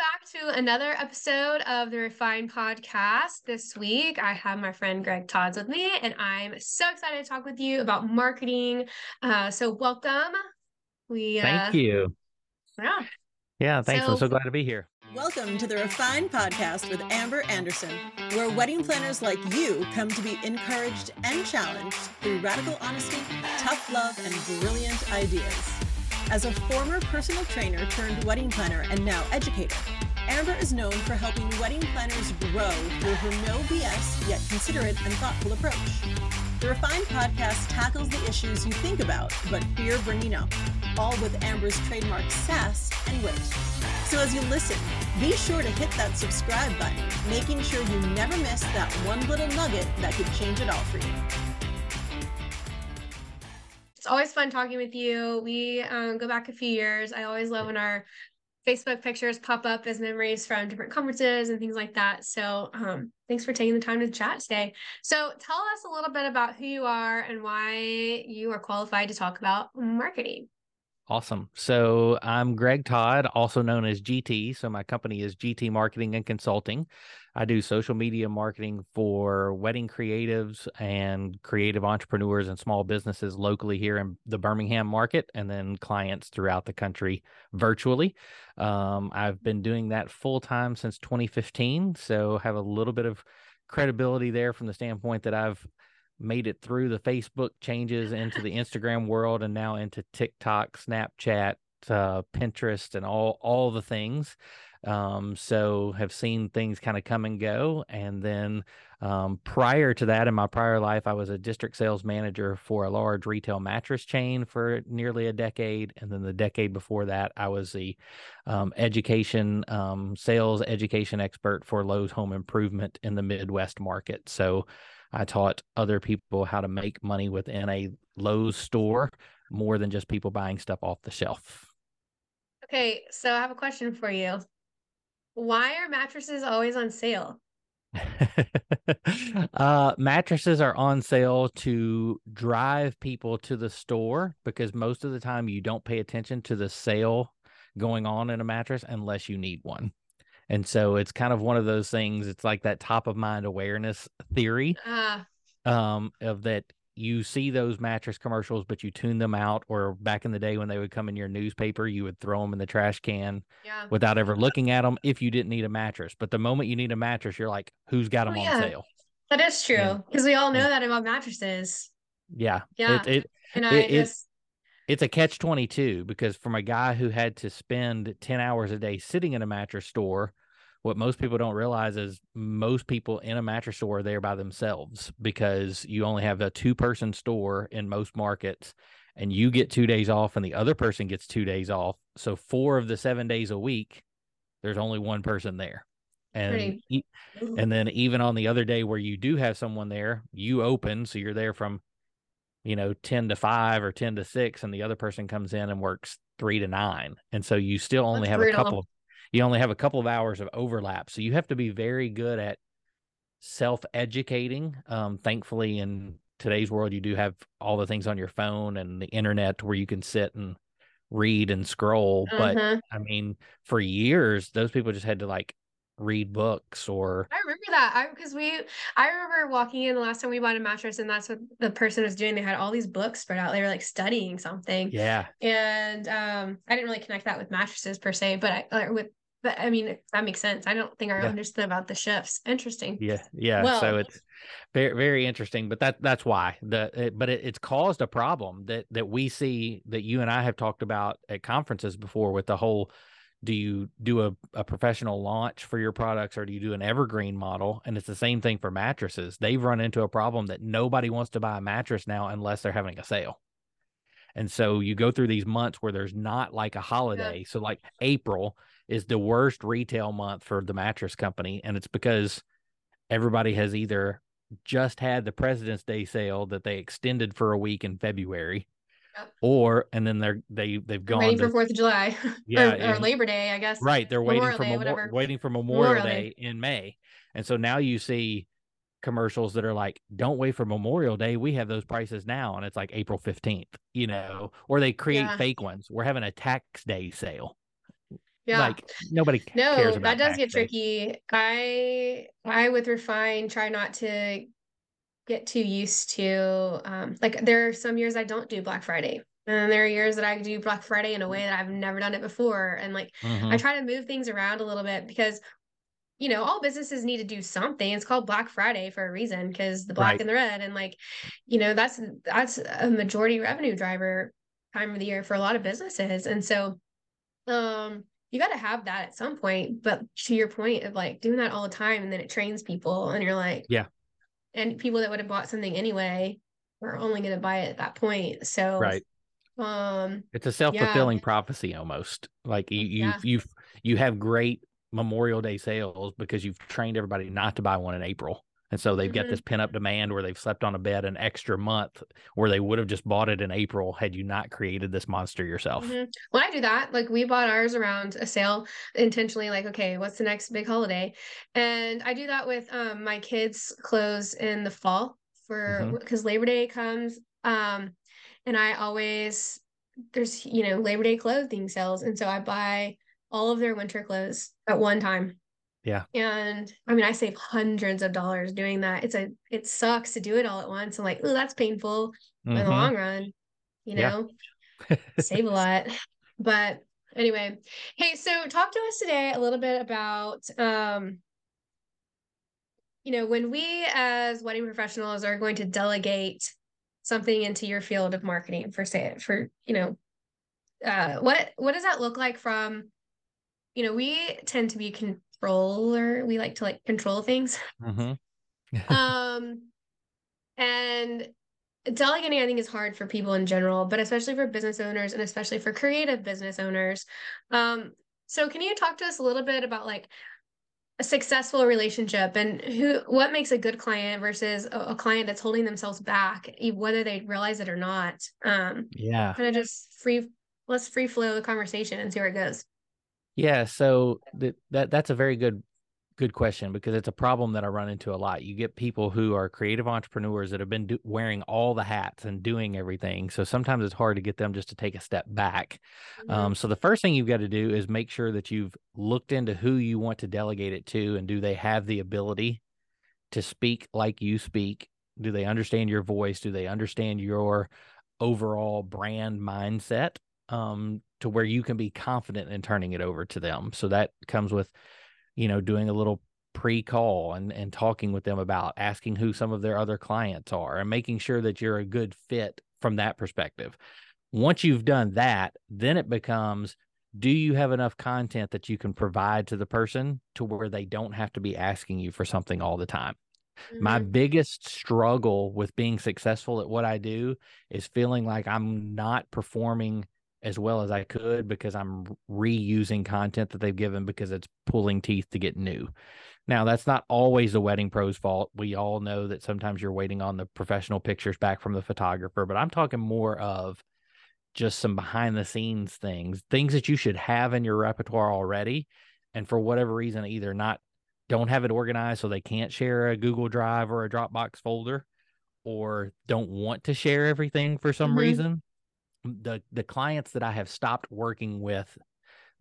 back to another episode of the Refined Podcast. This week, I have my friend Greg Todds with me, and I'm so excited to talk with you about marketing. Uh, so, welcome. We uh, thank you. Yeah. Yeah, thanks. So, I'm so glad to be here. Welcome to the Refined Podcast with Amber Anderson, where wedding planners like you come to be encouraged and challenged through radical honesty, tough love, and brilliant ideas. As a former personal trainer turned wedding planner and now educator, Amber is known for helping wedding planners grow through her no BS yet considerate and thoughtful approach. The Refined podcast tackles the issues you think about but fear bringing up, all with Amber's trademark sass and wit. So as you listen, be sure to hit that subscribe button, making sure you never miss that one little nugget that could change it all for you it's always fun talking with you. We um, go back a few years. I always love when our Facebook pictures pop up as memories from different conferences and things like that. So, um, thanks for taking the time to chat today. So, tell us a little bit about who you are and why you are qualified to talk about marketing. Awesome. So I'm Greg Todd, also known as GT. So my company is GT Marketing and Consulting. I do social media marketing for wedding creatives and creative entrepreneurs and small businesses locally here in the Birmingham market, and then clients throughout the country virtually. Um, I've been doing that full time since 2015. So have a little bit of credibility there from the standpoint that I've made it through the Facebook changes into the Instagram world and now into TikTok, Snapchat, uh, Pinterest, and all all the things. Um, so have seen things kind of come and go. And then um, prior to that, in my prior life, I was a district sales manager for a large retail mattress chain for nearly a decade. And then the decade before that, I was the um, education um, sales education expert for Lowe's Home Improvement in the Midwest market. So I taught other people how to make money within a Lowe's store more than just people buying stuff off the shelf. Okay, so I have a question for you. Why are mattresses always on sale? uh, mattresses are on sale to drive people to the store because most of the time you don't pay attention to the sale going on in a mattress unless you need one. And so it's kind of one of those things. It's like that top of mind awareness theory uh. um, of that you see those mattress commercials, but you tune them out. Or back in the day when they would come in your newspaper, you would throw them in the trash can yeah. without ever looking at them if you didn't need a mattress. But the moment you need a mattress, you're like, who's got them oh, yeah. on sale? That is true because we all know that about mattresses. Yeah. Yeah. It, it, and I it, just it's a catch 22 because from a guy who had to spend 10 hours a day sitting in a mattress store what most people don't realize is most people in a mattress store are there by themselves because you only have a two person store in most markets and you get two days off and the other person gets two days off. So four of the seven days a week there's only one person there. And and then even on the other day where you do have someone there you open so you're there from you know 10 to 5 or 10 to 6 and the other person comes in and works 3 to 9 and so you still only That's have brutal. a couple you only have a couple of hours of overlap. So you have to be very good at self educating. Um, thankfully, in today's world, you do have all the things on your phone and the internet where you can sit and read and scroll. But mm-hmm. I mean, for years, those people just had to like read books or I remember that I because we I remember walking in the last time we bought a mattress and that's what the person was doing they had all these books spread out they were like studying something yeah and um I didn't really connect that with mattresses per se but I, with but I mean, that makes sense. I don't think I yeah. understood about the shifts. Interesting. Yeah, yeah. Well, so it's very, very interesting. But that that's why the it, but it, it's caused a problem that that we see that you and I have talked about at conferences before with the whole. Do you do a, a professional launch for your products or do you do an evergreen model? And it's the same thing for mattresses. They've run into a problem that nobody wants to buy a mattress now unless they're having a sale. And so you go through these months where there's not like a holiday. Yeah. So like April, is the worst retail month for the mattress company. And it's because everybody has either just had the President's Day sale that they extended for a week in February. Yep. Or and then they're they they've gone waiting to, for Fourth of July, yeah, or, or, Labor Day, I guess. Right, they're Memorial waiting for Day, waiting for Memorial, Memorial Day, Day in May, and so now you see commercials that are like, "Don't wait for Memorial Day. We have those prices now," and it's like April fifteenth, you know, or they create yeah. fake ones. We're having a tax day sale, Yeah. Like nobody no, cares about that does get day. tricky. I I with refine try not to get too used to um like there are some years I don't do Black Friday. And there are years that I do Black Friday in a way that I've never done it before. And like I Mhm. try to move things around a little bit because you know, all businesses need to do something. It's called Black Friday for a reason because the black Right. and the red and like, you know, that's that's a majority revenue driver time of the year for a lot of businesses. And so um you got to have that at some point, but to your point of like doing that all the time and then it trains people and you're like Yeah. And people that would have bought something anyway are only going to buy it at that point. So Right. um It's a self fulfilling prophecy almost. Like you you Yeah. you you have great Memorial Day sales because you've trained everybody not to buy one in April. And so they've got Mhm. this pent up demand where they've slept on a bed an extra month where they would have just bought it in April had you not created this monster yourself. Mhm. When I do that, like we bought ours around a sale intentionally, like, okay, what's the next big holiday? And I do that with um my kids' clothes in the fall for because Labor Day comes. Um, and I always there's you know Labor Day clothing sales, and so I buy all of their winter clothes at one time. Yeah. And I mean, I save hundreds of dollars doing that. It's a it sucks to do it all at once. I'm like, oh, that's painful in the Mhm. long run, you Yeah. know, save a lot. But anyway, hey, so talk to us today a little bit about, um, you know, when we as wedding professionals are going to delegate something into your field of marketing for say for, you know, uh, what what does that look like from, you know, we tend to be controller. We like to like control things. Mhm. um and delegating i think is hard for people in general but especially for business owners and especially for creative business owners um so can you talk to us a little bit about like a successful relationship and who what makes a good client versus a, a client that's holding themselves back whether they realize it or not um yeah. kind of just free let's free flow the conversation and see where it goes Yeah, so that that that's a very good good question because it's a problem that I run into a lot. You get people who are creative entrepreneurs that have been do- wearing all the hats and doing everything. So sometimes it's hard to get them just to take a step back. Mm-hmm. Um, so the first thing you've got to do is make sure that you've looked into who you want to delegate it to and do they have the ability to speak like you speak? Do they understand your voice? Do they understand your overall brand mindset? Um, to where you can be confident in turning it over to them. So that comes with, you know, doing a little pre-call and and talking with them about asking who some of their other clients are and making sure that you're a good fit from that perspective. Once you've done that, then it becomes do you have enough content that you can provide to the person to where they don't have to be asking you for something all the time? My Mhm. biggest struggle with being successful at what I do is feeling like I'm not performing as well as I could because I'm reusing content that they've given because it's pulling teeth to get new. Now, that's not always the wedding pro's fault. We all know that sometimes you're waiting on the professional pictures back from the photographer, but I'm talking more of just some behind the scenes things, things that you should have in your repertoire already. And for whatever reason, either not don't have it organized so they can't share a Google Drive or a Dropbox folder or don't want to share everything for some Mhm. reason. The the clients that I have stopped working with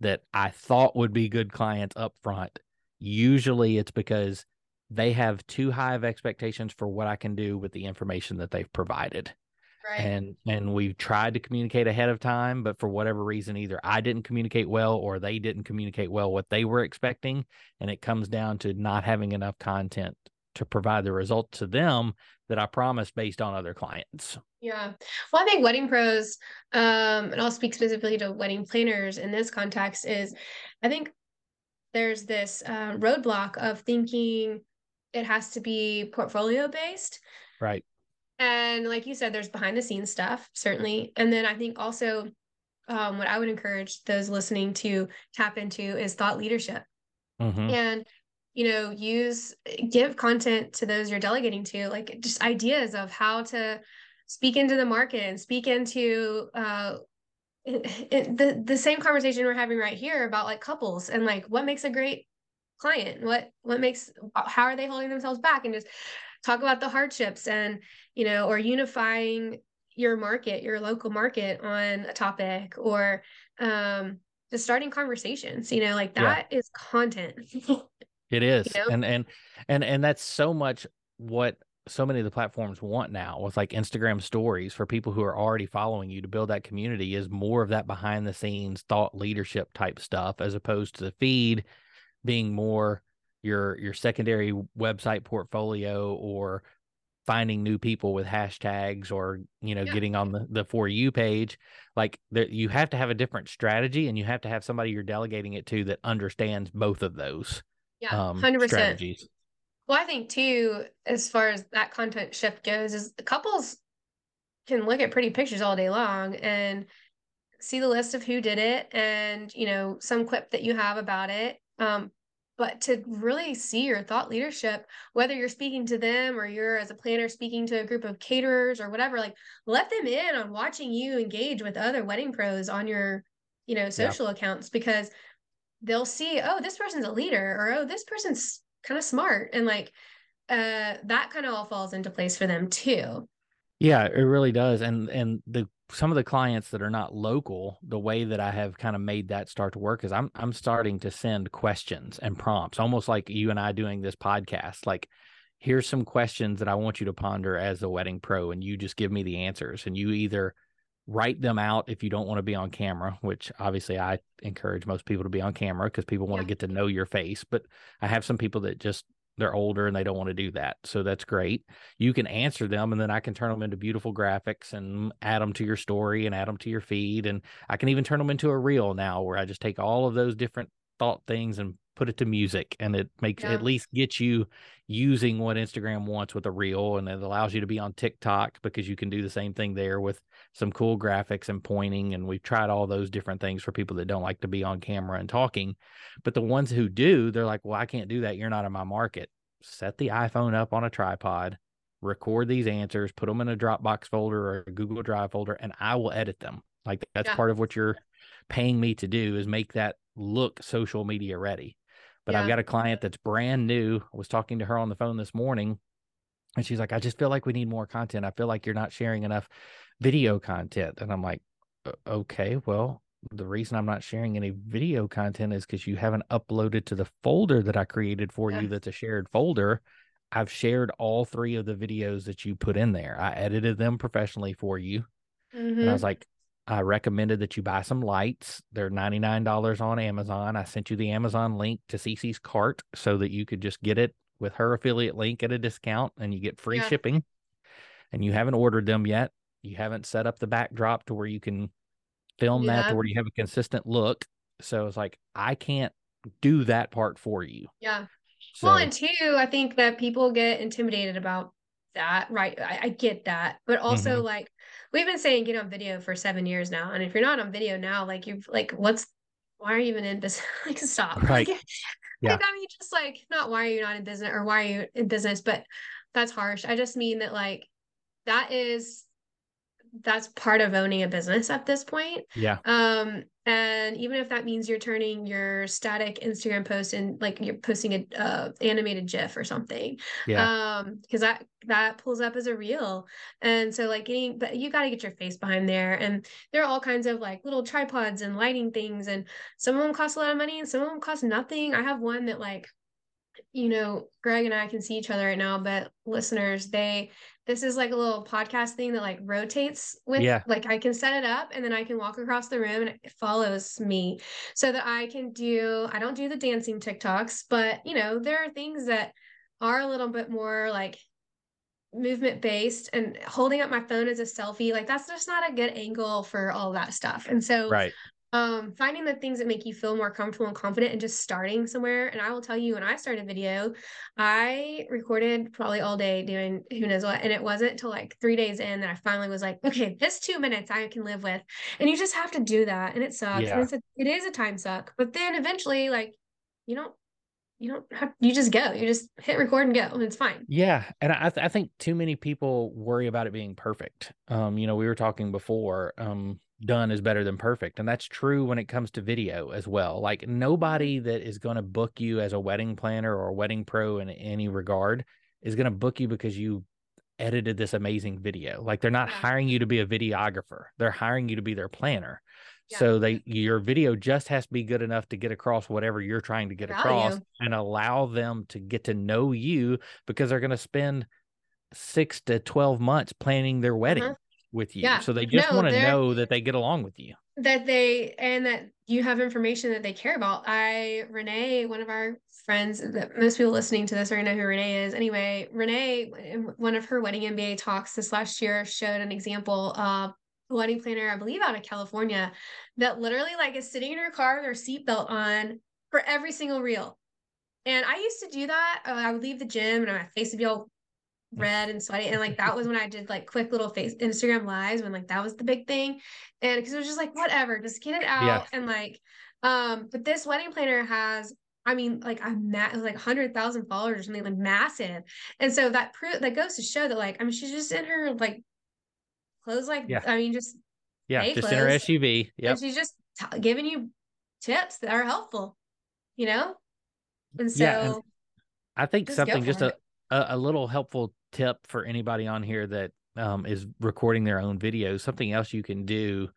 that I thought would be good clients up front, usually it's because they have too high of expectations for what I can do with the information that they've provided. Right. And and we've tried to communicate ahead of time but for whatever reason either i didn't communicate well or they didn't communicate well what they were expecting and it comes down to not having enough content to provide the result to them that i promised based on other clients Yeah. Well, I think wedding pros, um, and I'll speak specifically to wedding planners in this context, is I think there's this uh, roadblock of thinking it has to be portfolio based. right And like you said, there's behind the scenes stuff, certainly. And then I think also um, what I would encourage those listening to tap into is thought leadership hmm and you know use give content to those you're delegating to like just ideas of how to speak into the market and speak into uh it, it- the the same conversation we're having right here about like couples and like what makes a great client what what makes how are they holding themselves back and just talk about the hardships and you know or unifying your market your local market on a topic or um just starting conversations you know like that yeah. is content it is you know? and and and and that's so much what so many of the platforms want now with like Instagram stories for people who are already following you to build that community is more of that behind the scenes thought leadership type stuff as opposed to the feed being more your your secondary website portfolio or finding new people with hashtags or you know yeah. getting on the, the for you page. Like there, you have to have a different strategy and you have to have somebody you're delegating it to that understands both of those yeah um, 100% strategies well, I think too, as far as that content shift goes, is couples can look at pretty pictures all day long and see the list of who did it and you know some quip that you have about it um, but to really see your thought leadership whether you're speaking to them or you're as a planner speaking to a group of caterers or whatever like let them in on watching you engage with other wedding pros on your you know social yeah. accounts because they'll see oh this person's a leader or oh this person's kind of smart. And like uh that kind of all falls into place for them too. Yeah it really does. And and the some of the clients that are not local the way that i have kind of made that start to work is i'm i'm starting to send questions and prompts almost like you and i doing this podcast. Like here's some questions that i want you to ponder as a wedding pro and you just give me the answers. And you either write them out if you don't want to be on camera, which obviously I encourage most people to be on camera because people want yeah. to get to know your face. But I have some people that just they're older and they don't want to do that. So that's great. You can answer them and then I can turn them into beautiful graphics and add them to your story and add them to your feed. And I can even turn them into a reel now where I just take all of those different thought things and put it to music and it makes yeah. at least get you using what Instagram wants with a reel and it allows you to be on TikTok because you can do the same thing there with some cool graphics and pointing and we've tried all those different things for people that don't like to be on camera and talking. But the ones who do they're like well I can't do that. You're not in my market. Set the iPhone up on a tripod record these answers put them in a Dropbox folder or a Google Drive folder and I will edit them. Like that's yeah. part of what you're paying me to do is make that look social media ready but yeah. I've got a client that's brand new. I was talking to her on the phone this morning and she's like, I just feel like we need more content. I feel like you're not sharing enough video content. And I'm like, okay, well, the reason I'm not sharing any video content is because you haven't uploaded to the folder that I created for yeah. you that's a shared folder. I've shared all three of the videos that you put in there. I edited them professionally for you. Mm-hmm. And I was mm-hmm. like, I recommended that you buy some lights. They're $99 on Amazon. I sent you the Amazon link to Cece's cart so that you could just get it with her affiliate link at a discount and you get free yeah. shipping. And you haven't ordered them yet. You haven't set up the backdrop to where you can film yeah. that to where you have a consistent look. So it's like, I can't do that part for you. Yeah. So, well, and two, I think that people get intimidated about that. Right. I, I get that. But also, mm-hmm. like, we've been saying get on video for seven years now. And if you're not on video now, like you've like what's why are you even in business? like stop. Right. Like, yeah. like, I mean just like not why are you not in business or why are you in business, but that's harsh. I just mean that like that is that's part of owning a business at this point. Yeah. Um, and even if that means you're turning your static Instagram post and like you're posting a uh, animated GIF or something. Yeah. Um, because that that pulls up as a reel, and so like getting, but you got to get your face behind there, and there are all kinds of like little tripods and lighting things, and some of them cost a lot of money, and some of them cost nothing. I have one that like you know, Greg and I can see each other right now, but listeners, they this is like a little podcast thing that like rotates with yeah. like I can set it up and then I can walk across the room and it follows me so that I can do I don't do the dancing TikToks, but you know, there are things that are a little bit more like movement based and holding up my phone as a selfie like that's just not a good angle for all that stuff and so right um finding the things that make you feel more comfortable and confident and just starting somewhere. And i will tell you when i started a video i recorded probably all day doing who knows what. And it wasn't until like three days in that i finally was like okay this two minutes i can live with. And you just have to do that and it sucks yeah. and it's a, it is a time suck. But then eventually like you don't you don't have you just go. You just hit record and go and it's fine. Yeah and i th- i think too many people worry about it being perfect. Um you know we were talking before um done is better than perfect and that's true when it comes to video as well like nobody that is going to book you as a wedding planner or a wedding pro in any regard is going to book you because you edited this amazing video like they're not hiring you to be a videographer they're hiring you to be their planner Yeah. So they your video just has to be good enough to get across whatever you're trying to get across and allow them to get to know you because they're going to spend 6 to 12 months planning their wedding. Uh-huh. With you. Yeah. So they just No, want to know that they get along with you. that they and that you have information that they care about. I Renee, one of our friends that most people listening to this are gonna know who Renee is. Anyway, Renee, in one of her wedding MBA talks this last year, showed an example of a wedding planner, I believe out of California, that literally like is sitting in her car with her seatbelt on for every single reel. And I used to do that. Uh, I would leave the gym and my face would be all red and sweaty. And like that was when I did like quick little face Instagram lives when like that was the big thing. And because it was just like whatever, just get it out. Yeah. And like, um, but this wedding planner has, I mean, like a ma- like hundred thousand followers or something like massive. And so that pro- that goes to show that like I mean she's just in her like clothes like Yeah. I mean just Yeah, just in her. SUV. Yep. and she's just t- giving you tips that are helpful, you know? And so Yeah, and I think something just it. a a little helpful tip for anybody on here that um, is recording their own videos. Something else you can do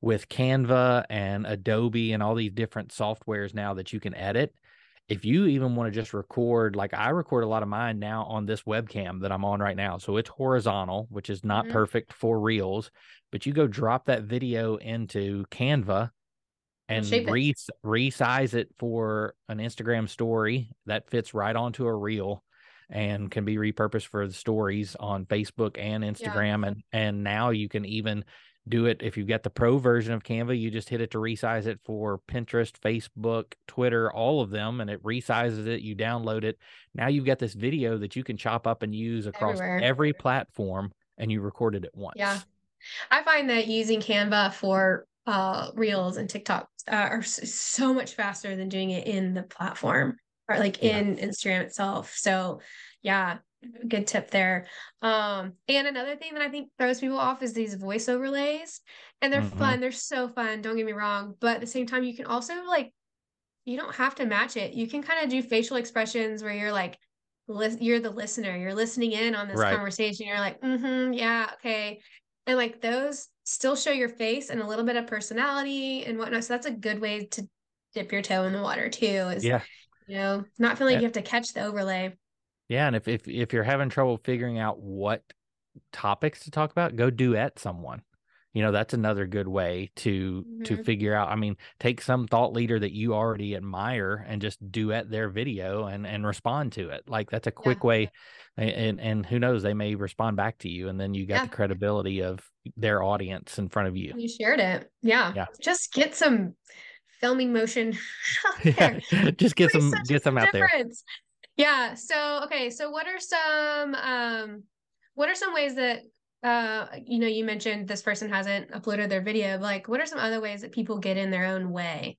with Canva and Adobe and all these different softwares now that you can edit. If you even want to just record, like I record a lot of mine now on this webcam that I'm on right now. So it's horizontal, which is not Mhm. perfect for reels, but you go drop that video into Canva and shape it. re- resize it for an Instagram story that fits right onto a reel and can be repurposed for the stories on Facebook and Instagram and and now you can even do it if you've got the pro version of Canva you just hit it to resize it for Pinterest, Facebook, Twitter, all of them and it resizes it, you download it. Now you've got this video that you can chop up and use across Everywhere. every platform and you recorded it once. Yeah. I find that using Canva for uh reels and TikTok uh, are so much faster than doing it in the platform or like Yeah. in Instagram itself. So, yeah, good tip there. Um and another thing that I think throws people off is these voice overlays. And they're Mhm. fun, they're so fun, don't get me wrong, but at the same time you can also like you don't have to match it. You can kind of do facial expressions where you're like you're the listener, you're listening in on this Right. conversation. You're like, "Mhm, yeah, okay." And like those still show your face and a little bit of personality and whatnot. So that's a good way to dip your toe in the water too. Is Yeah. You know, not feeling like you have to catch the overlay. Yeah, and if if if you're having trouble figuring out what topics to talk about, go duet someone. You know, that's another good way to to Mhm. figure out. I mean, take some thought leader that you already admire and just duet their video and and respond to it. Like that's a quick way and and who knows, they may respond back to you and then you got Yeah. the credibility of their audience in front of you. You shared it. Yeah. Yeah. Just get some filming motion Yeah, just get some get some out there. Yeah. So okay. So what are some um what are some ways that uh you know you mentioned this person hasn't uploaded their video, but like what are some other ways that people get in their own way?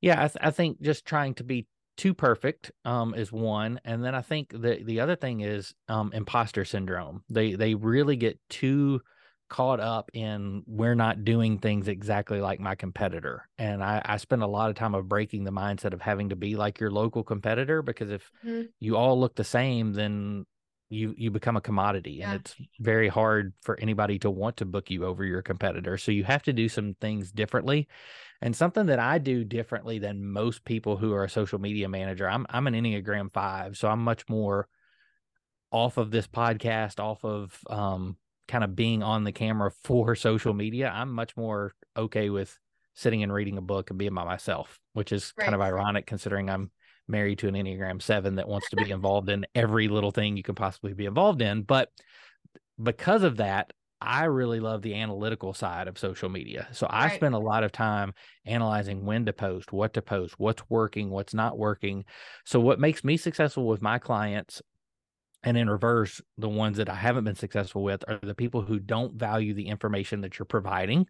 Yeah, I, th- I think just trying to be too perfect um, is one, and then I think the the other thing is um, imposter syndrome. They they really get too caught up in we're not doing things exactly like my competitor, and I, I spend a lot of time of breaking the mindset of having to be like your local competitor because if Mhm. you all look the same, then you you become a commodity Yeah. and it's very hard for anybody to want to book you over your competitor so you have to do some things differently and something that I do differently than most people who are a social media manager I'm I'm an Enneagram 5 so I'm much more off of this podcast off of um kind of being on the camera for social media I'm much more okay with sitting and reading a book and being by myself which is kind of ironic considering I'm married to an Enneagram 7 that wants to be involved in every little thing you can possibly be involved in. But because of that, I really love the analytical side of social media. So I Right. spend a lot of time analyzing when to post, what to post, what's working, what's not working. So what makes me successful with my clients and in reverse, the ones that I haven't been successful with are the people who don't value the information that you're providing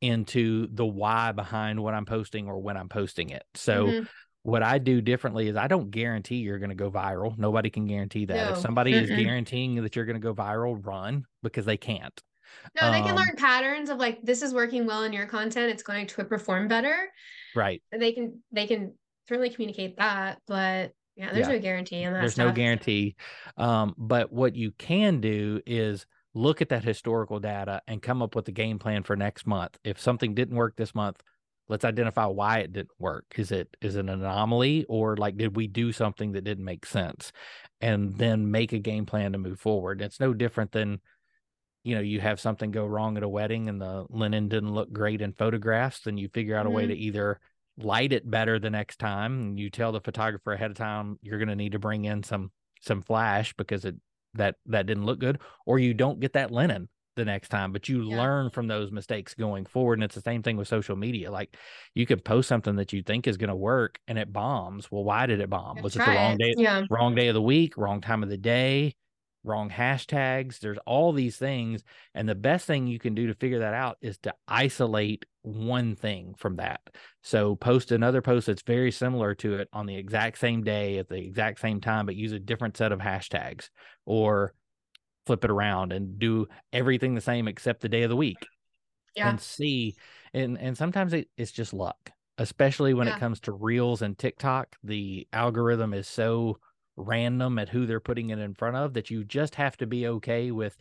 into the why behind what I'm posting or when I'm posting it. So Mhm. what I do differently is I don't guarantee you're going to go viral. Nobody can guarantee that. If somebody is Mm-mm. guaranteeing that you're going to go viral, run because they can't. No, they can Um, learn patterns of like this is working well in your content, it's going to perform better. Right. They can they can certainly communicate that, but yeah, there's Yeah. no guarantee on that There's no guarantee. Um, but what you can do is look at that historical data and come up with a game plan for next month. If something didn't work this month, let's identify why it didn't work. Is it is it an anomaly or like did we do something that didn't make sense? And then make a game plan to move forward. It's no different than you know, you have something go wrong at a wedding and the linen didn't look great in photographs, then you figure out mm-hmm. a way to mm-hmm. either light it better the next time and you tell the photographer ahead of time you're going to need to bring in some some flash because it that that didn't look good or you don't get that linen the next time but you yeah. learn from those mistakes going forward and it's the same thing with social media like you could post something that you think is going to work and it bombs well why did it bomb was it the wrong day yeah. wrong day of the week wrong time of the day wrong hashtags. There's all these things. And the best thing you can do to figure that out is to isolate one thing from that. So post another post that's very similar to it on the exact same day at the exact same time, but use a different set of hashtags or flip it around and do everything the same except the day of the week. Yeah. And see. And and sometimes it, it's just luck, especially when yeah. it comes to reels and TikTok. The algorithm is so random at who they're putting it in front of that you just have to be okay with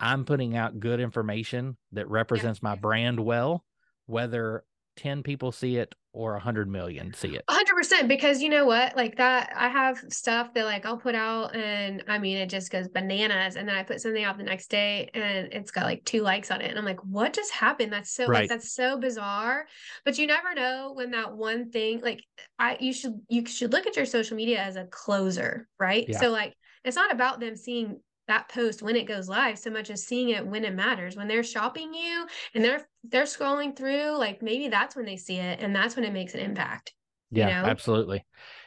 I'm putting out good information that represents yeah. my brand well, whether 10 people see it or 100 million see it 100% because you know what like that i have stuff that like i'll put out and i mean it just goes bananas and then i put something out the next day and it's got like two likes on it and i'm like what just happened that's so right. like that's so bizarre but you never know when that one thing like i you should you should look at your social media as a closer right yeah. so like it's not about them seeing that post when it goes live so much as seeing it when it matters. When they're shopping you and they're they're scrolling through like maybe that's when they see it and that's when it makes an impact yeah you know? absolutely.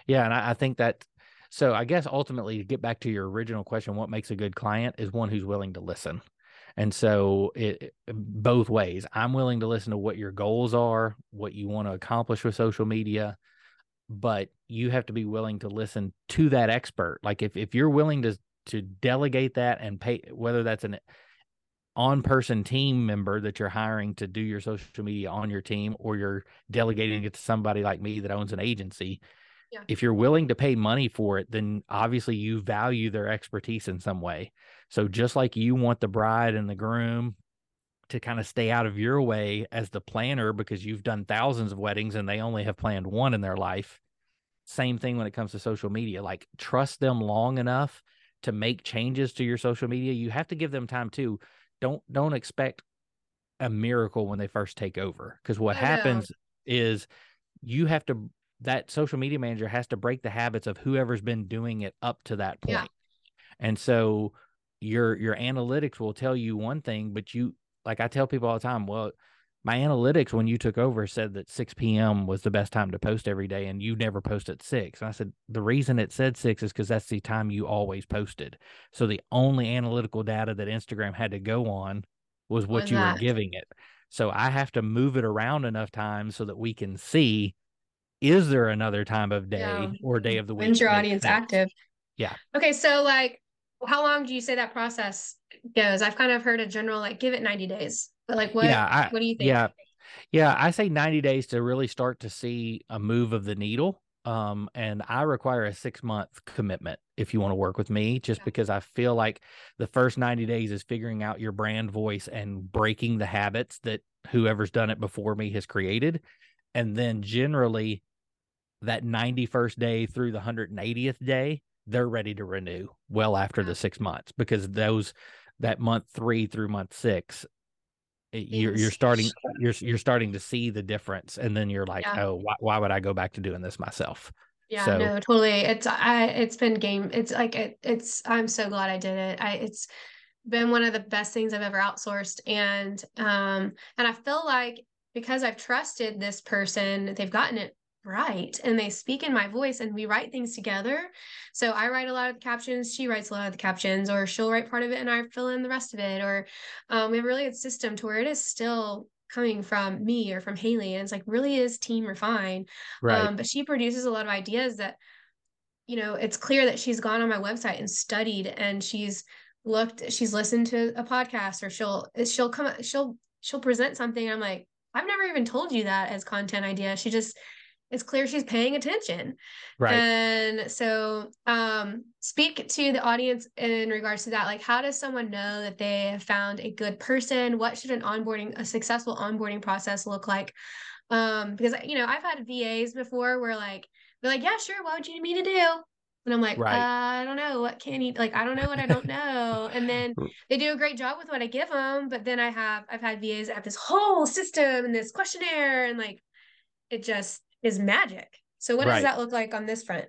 Yeah and I, I think that so i guess ultimately to get back to your original question what makes a good client is one who's willing to listen. And so it both ways. I'm willing to listen to what your goals are what you want to accomplish with social media but you have to be willing to listen to that expert. Like if, if you're willing to to delegate that and pay whether that's an on person team member that you're hiring to do your social media on your team or you're delegating it to somebody like me that owns an agency yeah. if you're willing to pay money for it then obviously you value their expertise in some way so just like you want the bride and the groom to kind of stay out of your way as the planner because you've done thousands of weddings and they only have planned one in their life same thing when it comes to social media like trust them long enough to make changes to your social media, you have to give them time too. Don't don't expect a miracle when they first take over because what I happens know. is you have to that social media manager has to break the habits of whoever's been doing it up to that point. Yeah. And so your your analytics will tell you one thing, but you like I tell people all the time, well, my analytics when you took over said that 6 p.m. was the best time to post every day, and you never post at 6. And I said, the reason it said 6 is because that's the time you always posted. So the only analytical data that Instagram had to go on was what you that? were giving it. So I have to move it around enough times so that we can see is there another time of day yeah. or day of the week? When's your audience sense? active? Yeah. Okay. So, like, how long do you say that process goes? I've kind of heard a general, like, give it 90 days. But like what yeah, I, what do you think? Yeah. Yeah, I say 90 days to really start to see a move of the needle. Um, and I require a six month commitment if you want to work with me, just yeah. because I feel like the first 90 days is figuring out your brand voice and breaking the habits that whoever's done it before me has created. And then generally that 91st day through the 180th day, they're ready to renew well after yeah. the six months because those that month three through month six you're you're starting you're you're starting to see the difference and then you're like yeah. oh why, why would i go back to doing this myself yeah so, no totally it's i it's been game it's like it, it's i'm so glad i did it i it's been one of the best things i've ever outsourced and um and i feel like because i've trusted this person they've gotten it right and they speak in my voice and we write things together so i write a lot of the captions she writes a lot of the captions or she'll write part of it and i fill in the rest of it or um, we have a really good system to where it is still coming from me or from haley and it's like really is team refined right. Um, but she produces a lot of ideas that you know it's clear that she's gone on my website and studied and she's looked she's listened to a podcast or she'll she'll come she'll she'll present something i'm like i've never even told you that as content idea she just it's clear she's paying attention. Right. And so um speak to the audience in regards to that. Like how does someone know that they have found a good person? What should an onboarding, a successful onboarding process look like? Um, because you know, I've had VAs before where like they're like, yeah, sure, what would you need me to do? And I'm like, Right. uh, I don't know. What can you like? I don't know what I don't know. And then they do a great job with what I give them. But then I have, I've had VAs that have this whole system and this questionnaire and like, it just is magic. So what Right. does that look like on this front?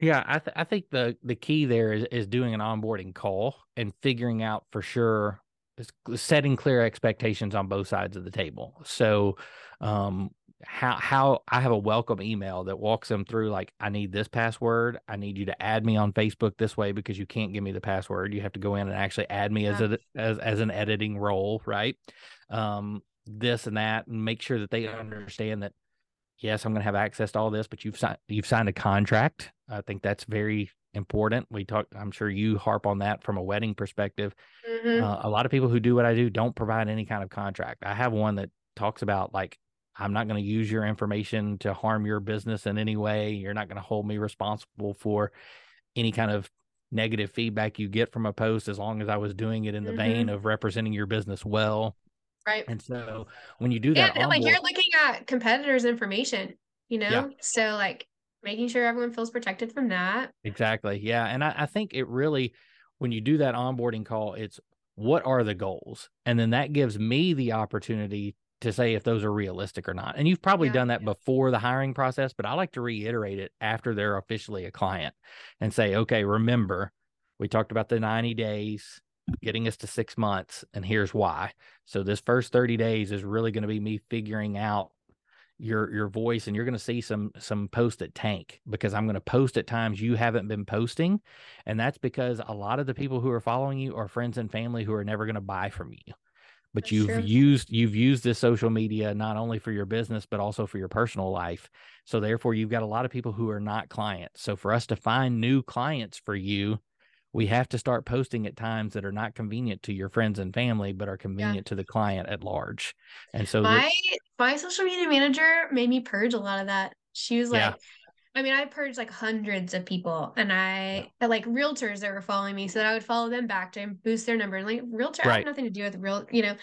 Yeah, I th- I think the the key there is is doing an onboarding call and figuring out for sure setting clear expectations on both sides of the table. So, um, how how I have a welcome email that walks them through like I need this password. I need you to add me on Facebook this way because you can't give me the password. You have to go in and actually add me as a as as an editing role, right? Um, this and that, and make sure that they understand that yes, I'm going to have access to all this, but you've signed you've signed a contract. I think that's very important. We talk. I'm sure you harp on that from a wedding perspective. Mhm. Uh, a lot of people who do what I do don't provide any kind of contract. I have one that talks about like I'm not going to use your information to harm your business in any way. You're not going to hold me responsible for any kind of negative feedback you get from a post as long as I was doing it in the vein of representing your business well. Right. And so when you do that, Yeah, that, like you're looking at competitors' information, you know? Yeah. So like making sure everyone feels protected from that. Exactly. Yeah. And I, I think it really, when you do that onboarding call, it's what are the goals? And then that gives me the opportunity to say if those are realistic or not. And you've probably Yeah. done that before the hiring process, but I like to reiterate it after they're officially a client and say, okay, remember, we talked about the 90 days getting us to six months, and here's why. So this first 30 days is really going to be me figuring out your your voice and you're going to see some some post at tank because I'm going to post at times you haven't been posting and that's because a lot of the people who are following you are friends and family who are never going to buy from you but That's you've true. used you've used this social media not only for your business but also for your personal life so therefore you've got a lot of people who are not clients so for us to find new clients for you we have to start posting at times that are not convenient to your friends and family but are convenient to the client at large and so my my social media manager made me purge a lot of that. She was Yeah. like, I mean, I purged like hundreds of people, and I like realtors that were following me, so that I would follow them back to boost their number. And Like realtor, I have nothing to do with real, you know.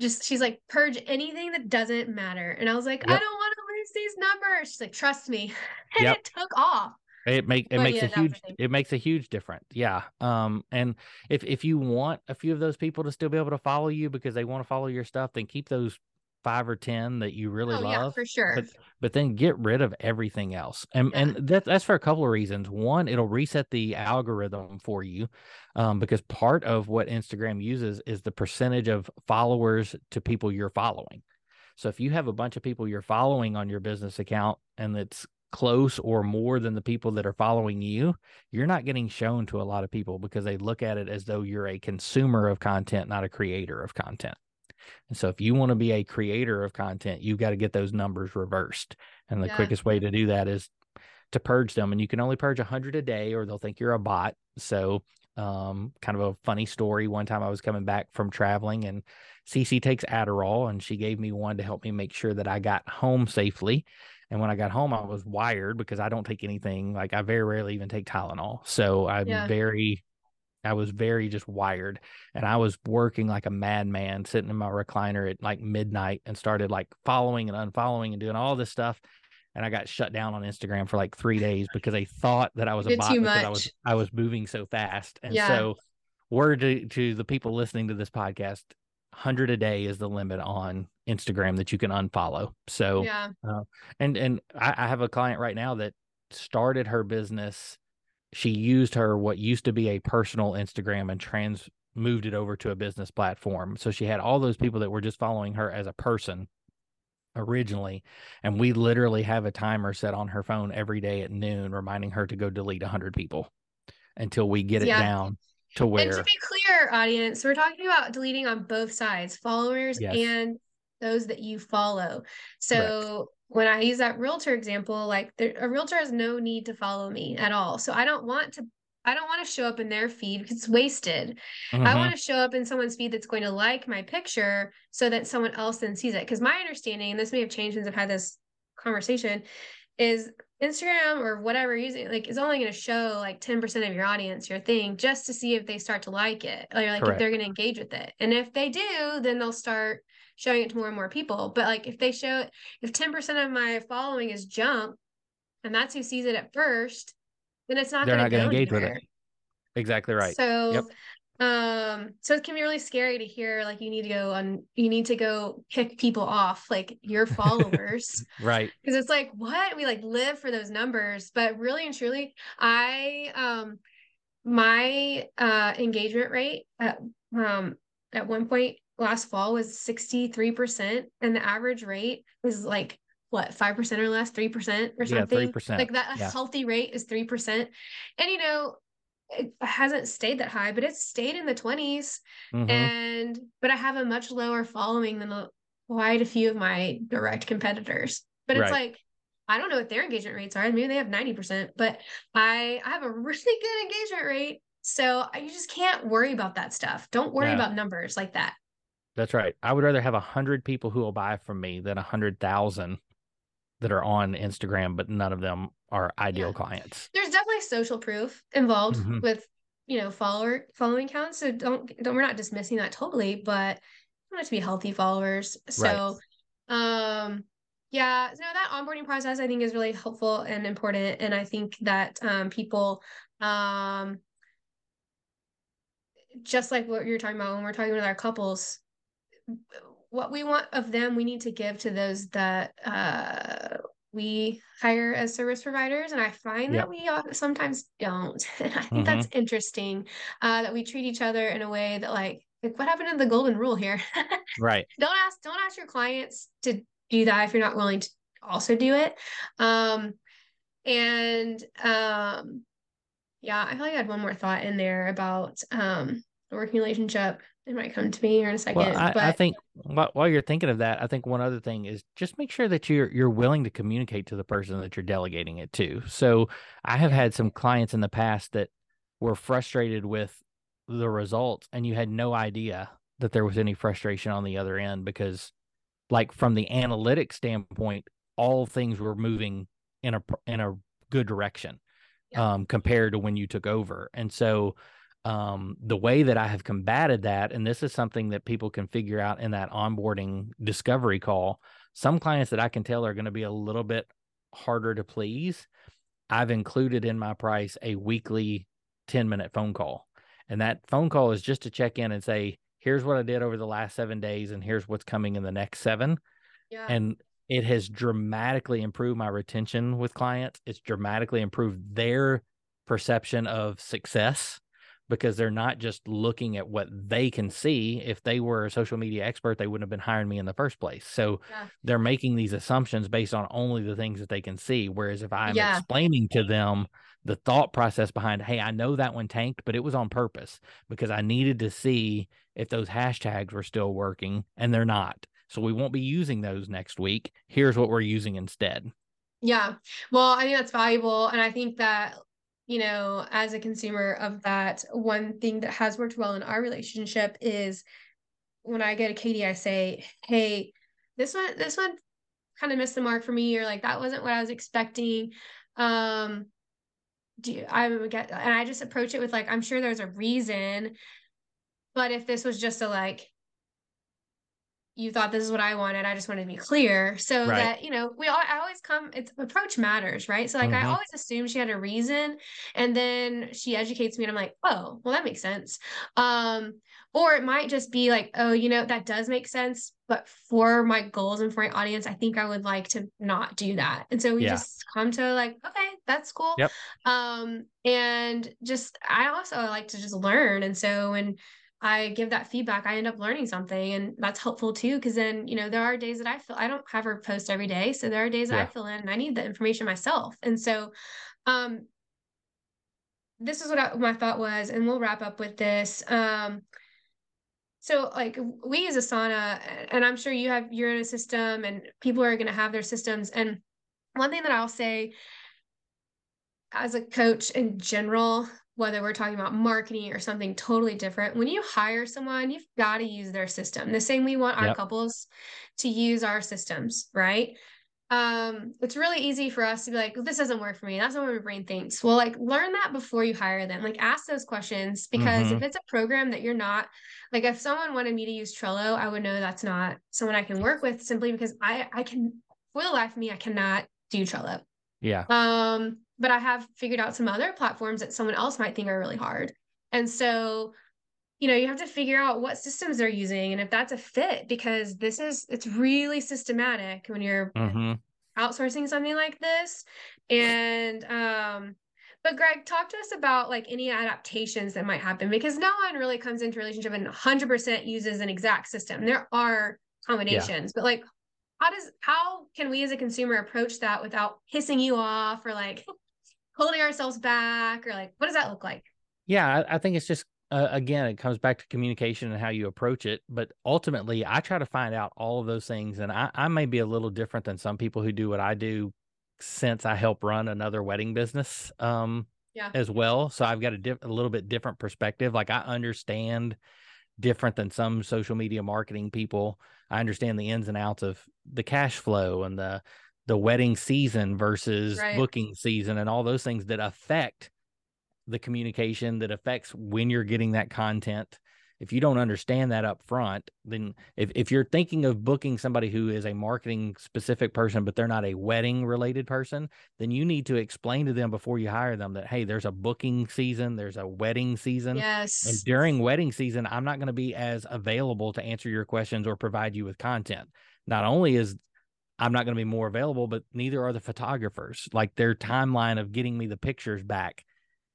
Just she's like purge anything that doesn't matter, and I was like, I don't want to lose these numbers. She's like, trust me, and Yep. it took off. It make it But makes yeah, a that was the huge it makes a huge difference. Yeah. Um and if if you want a few of those people to still be able to follow you because they want to follow your stuff, then keep those five or ten that you really oh yeah, love. for sure. But but then get rid of everything else. And Yeah. and that that's for a couple of reasons. One, it'll reset the algorithm for you. Um, because part of what Instagram uses is the percentage of followers to people you're following. So if you have a bunch of people you're following on your business account and it's close or more than the people that are following you, you're not getting shown to a lot of people because they look at it as though you're a consumer of content, not a creator of content. And so if you want to be a creator of content, you've got to get those numbers reversed. And the Yeah. quickest way to do that is to purge them. And you can only purge 100 a day or they'll think you're a bot. So um kind of a funny story one time i was coming back from traveling and cc takes adderall and she gave me one to help me make sure that i got home safely and when i got home i was wired because i don't take anything like i very rarely even take tylenol so i'm Yeah. very i was very just wired and i was working like a madman sitting in my recliner at like midnight and started like following and unfollowing and doing all this stuff and I got shut down on Instagram for like three days because they thought that I was a bot because I was. I was moving so fast. And Yeah. so word to, to the people listening to this podcast, hundred a day is the limit on Instagram that you can unfollow. So yeah. Uh, and and I, I have a client right now that started her business. She used her what used to be a personal Instagram and trans moved it over to a business platform. So she had all those people that were just following her as a person originally and we literally have a timer set on her phone every day at noon reminding her to go delete 100 people until we get it Yeah. down to where And to be clear, audience, we're talking about deleting on both sides, followers Yes. and those that you follow. So when I use that realtor example, like there, a realtor has no need to follow me at all. So I don't want to. I don't want to show up in their feed because it's wasted. I Mhm. want to show up in someone's feed that's going to like my picture so that someone else then sees it. Because my understanding, and this may have changed since I've had this conversation is Instagram or whatever using like is only going to show like 10% of your audience your thing just to see if they start to like it or like Correct. if they're going to engage with it. And if they do, then they'll start showing it to more and more people. But like if they show it, if 10% of my following is jump and that's who sees it at first, then it's not they're gonna not going to engage with it. Exactly right. So yep um so it can be really scary to hear like you need to go on you need to go pick people off like your followers right because it's like what we like live for those numbers but really and truly i um my uh engagement rate at um at one point last fall was 63% and the average rate is like what 5% or less 3% or something yeah, 3%. like that yeah. healthy rate is 3% and you know it hasn't stayed that high, but it's stayed in the 20s. Mm-hmm. And but I have a much lower following than a, quite a few of my direct competitors. But it's right. like I don't know what their engagement rates are. Maybe they have 90%, but I I have a really good engagement rate. So you just can't worry about that stuff. Don't worry about numbers like that. That's right. I would rather have a hundred people who will buy from me than a hundred thousand that are on Instagram, but none of them are ideal yeah. clients. There's definitely social proof involved mm-hmm. with you know follower following counts. So don't don't we're not dismissing that totally, but we want it to be healthy followers. So right. um yeah, so that onboarding process I think is really helpful and important. And I think that um people um just like what you're talking about when we're talking with our couples what we want of them we need to give to those that uh we hire as service providers. And i find yep. that we sometimes don't. And i think mm-hmm. that's interesting uh, that we treat each other in a way that like like what happened to the golden rule here? Right. Don't ask don't ask your clients to do that if you're not willing to also do it. Um and um yeah i feel like i had one more thought in there about um the working relationship it might come to me here in a second. Well, I, but... I think while you're thinking of that, I think one other thing is just make sure that you're you're willing to communicate to the person that you're delegating it to. So I have had some clients in the past that were frustrated with the results, and you had no idea that there was any frustration on the other end because, like from the analytic standpoint, all things were moving in a in a good direction yeah. um, compared to when you took over, and so um, the way that I have combated that, and this is something that people can figure out in that onboarding discovery call. Some clients that I can tell are going to be a little bit harder to please. I've included in my price a weekly 10 minute phone call. And that phone call is just to check in and say, here's what I did over the last seven days, and here's what's coming in the next seven. Yeah. And it has dramatically improved my retention with clients. It's dramatically improved their perception of success because they're not just looking at what they can see. If they were a social media expert, they wouldn't have been hiring me in the first place. So yeah. they're making these assumptions based on only the things that they can see. Whereas if I'm yeah. explaining to them the thought process behind, hey, I know that one tanked, but it was on purpose because I needed to see if those hashtags were still working and they're not. So we won't be using those next week. Here's what we're using instead. Yeah. Well, I think that's valuable. And I think that you know, as a consumer of that, one thing that has worked well in our relationship is when I go to Katie, I say, Hey, this one, this one kind of missed the mark for me, or like that wasn't what I was expecting. Um, do you, I would get, and I just approach it with like, I'm sure there's a reason, but if this was just a like, you thought this is what I wanted. I just wanted to be clear so right. that, you know, we all, I always come, it's approach matters, right? So like, mm-hmm. I always assume she had a reason and then she educates me and I'm like, oh, well, that makes sense. Um, or it might just be like, oh, you know, that does make sense. But for my goals and for my audience, I think I would like to not do that. And so we yeah. just come to like, okay, that's cool. Yep. Um, and just, I also like to just learn. And so when, I give that feedback, I end up learning something. And that's helpful too. Cause then, you know, there are days that I feel I don't have her post every day. So there are days yeah. that I fill in and I need the information myself. And so um this is what I, my thought was, and we'll wrap up with this. Um so like we use Asana and I'm sure you have you're in a system and people are gonna have their systems. And one thing that I'll say as a coach in general, whether we're talking about marketing or something totally different, when you hire someone, you've got to use their system. The same we want our yep. couples to use our systems, right? um, it's really easy for us to be like, this doesn't work for me. That's not what my brain thinks. Well, like learn that before you hire them. Like ask those questions because mm-hmm. if it's a program that you're not like if someone wanted me to use Trello, I would know that's not someone I can work with simply because I I can for the life of me, I cannot do Trello. Yeah. Um, but I have figured out some other platforms that someone else might think are really hard. And so you know you have to figure out what systems they're using and if that's a fit because this is it's really systematic when you're mm-hmm. outsourcing something like this and um but greg talk to us about like any adaptations that might happen because no one really comes into relationship and 100% uses an exact system there are combinations yeah. but like how does how can we as a consumer approach that without pissing you off or like holding ourselves back or like what does that look like yeah I, I think it's just uh, again, it comes back to communication and how you approach it. But ultimately, I try to find out all of those things. And I, I may be a little different than some people who do what I do since I help run another wedding business um, yeah. as well. So I've got a, diff- a little bit different perspective. Like I understand different than some social media marketing people. I understand the ins and outs of the cash flow and the the wedding season versus right. booking season and all those things that affect the communication that affects when you're getting that content. If you don't understand that up front then if, if you're thinking of booking somebody who is a marketing specific person but they're not a wedding related person then you need to explain to them before you hire them that hey there's a booking season there's a wedding season. Yes. and during wedding season i'm not going to be as available to answer your questions or provide you with content. Not only is I'm not going to be more available, but neither are the photographers. Like their timeline of getting me the pictures back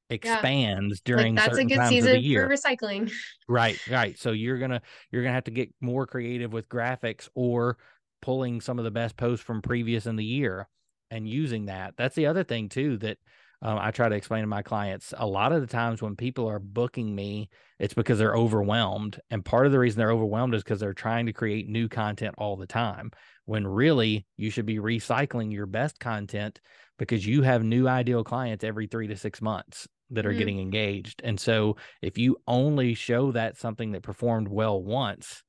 expands yeah. during like that's a good season for recycling. Right right. So you're gonna you're gonna have to get more creative with graphics or pulling some of the best posts from previous in the year and using that. That's the other thing too that um, i try to explain to my clients. A lot of the times when people are booking me it's because they're overwhelmed and part of the reason they're overwhelmed is because they're trying to create new content all the time when really you should be recycling your best content because you have new ideal clients every three to six months that are mm-hmm. getting engaged. And so if you only show that something that performed well once,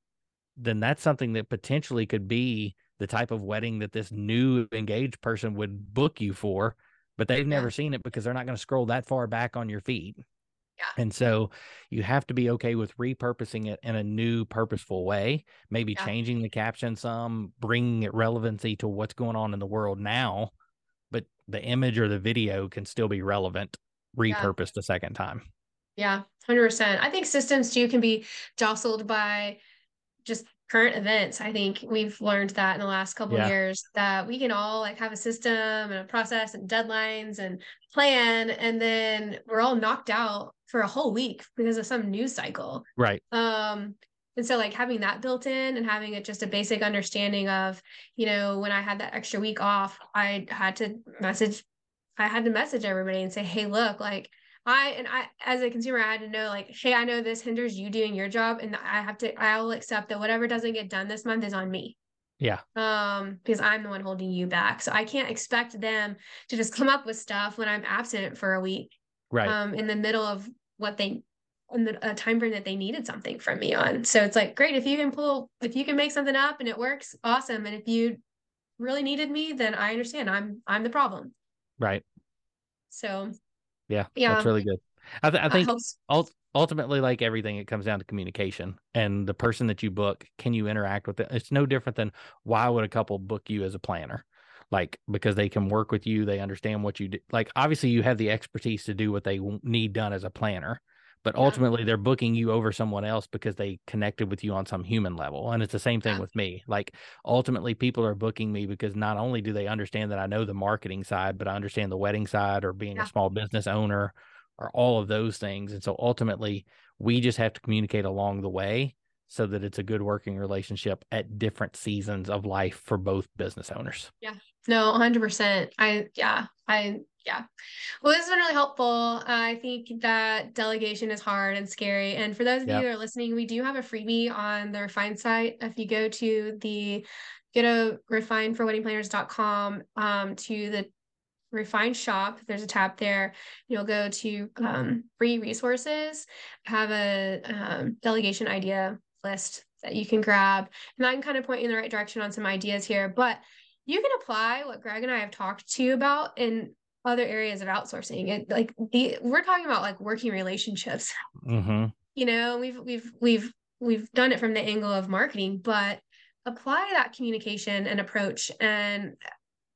then that's something that potentially could be the type of wedding that this new engaged person would book you for, but they've never seen it because they're not going to scroll that far back on your feed. Yeah. And so you have to be okay with repurposing it in a new purposeful way, maybe yeah. changing the caption some, bringing it relevancy to what's going on in the world now, but the image or the video can still be relevant repurposed yeah. a second time. Yeah, 100%. I think systems too can be jostled by just current events. I think we've learned that in the last couple yeah. years that we can all like have a system and a process and deadlines and plan and then we're all knocked out for a whole week because of some news cycle. Right. Um and so like having that built in and having it just a basic understanding of, you know, when I had that extra week off, I had to message I had to message everybody and say, hey, look, like I and I as a consumer, I had to know like, hey, I know this hinders you doing your job, and I have to I will accept that whatever doesn't get done this month is on me. Yeah. Um, because I'm the one holding you back. So I can't expect them to just come up with stuff when I'm absent for a week. Right. Um, in the middle of what they in the a time frame that they needed something from me on. So it's like, great, if you can pull if you can make something up and it works, awesome. And if you really needed me, then I understand. I'm I'm the problem. Right. So yeah, yeah, that's really good. I, th- I think ult- ultimately, like everything, it comes down to communication and the person that you book. Can you interact with it? It's no different than why would a couple book you as a planner? Like because they can work with you, they understand what you do. Like obviously, you have the expertise to do what they need done as a planner but yeah. ultimately they're booking you over someone else because they connected with you on some human level and it's the same thing yeah. with me like ultimately people are booking me because not only do they understand that i know the marketing side but i understand the wedding side or being yeah. a small business owner or all of those things and so ultimately we just have to communicate along the way so that it's a good working relationship at different seasons of life for both business owners yeah no 100% i yeah i yeah. Well, this has been really helpful. Uh, I think that delegation is hard and scary. And for those of yep. you that are listening, we do have a freebie on the Refine site. If you go to the go to refineforweddingplanners.com um, to the refine shop there's a tab there you'll go to um, free resources have a um, delegation idea list that you can grab and i can kind of point you in the right direction on some ideas here but you can apply what Greg and I have talked to you about in other areas of outsourcing. It like the we're talking about like working relationships. Mm-hmm. You know, we've we've we've we've done it from the angle of marketing, but apply that communication and approach and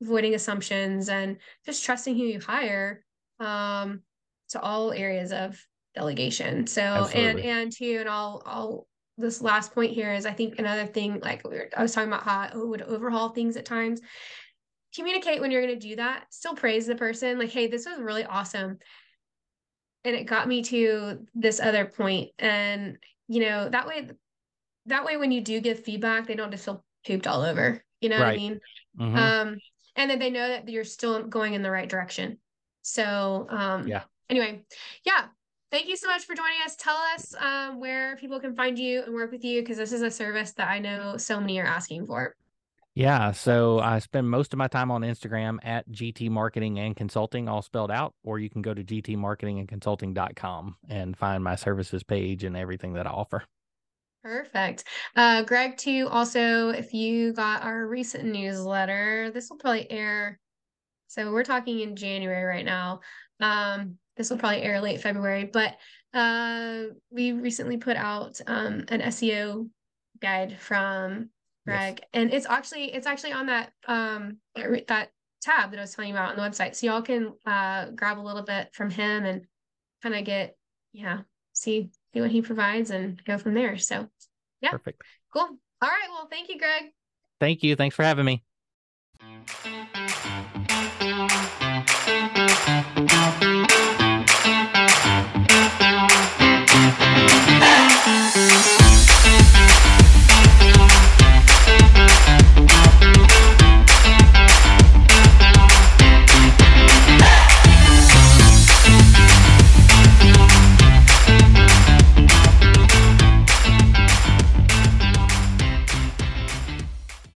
avoiding assumptions and just trusting who you hire um, to all areas of delegation. So Absolutely. and and too, and I'll I'll this last point here is I think another thing like we were, I was talking about how I would overhaul things at times. Communicate when you're going to do that. Still praise the person like, hey, this was really awesome, and it got me to this other point. And you know that way, that way when you do give feedback, they don't just feel pooped all over. You know right. what I mean? Mm-hmm. Um, and then they know that you're still going in the right direction. So um, yeah. Anyway, yeah, thank you so much for joining us. Tell us um, where people can find you and work with you because this is a service that I know so many are asking for. Yeah, so I spend most of my time on Instagram at GT Marketing and Consulting, all spelled out, or you can go to gtmarketingandconsulting.com and find my services page and everything that I offer. Perfect. Uh, Greg, too, also, if you got our recent newsletter, this will probably air. So we're talking in January right now. Um, this will probably air late February, but uh, we recently put out um, an SEO guide from Greg, yes. and it's actually it's actually on that um that tab that I was telling you about on the website. So y'all can uh, grab a little bit from him and kind of get yeah see see what he provides and go from there. So yeah, perfect, cool. All right, well, thank you, Greg. Thank you. Thanks for having me.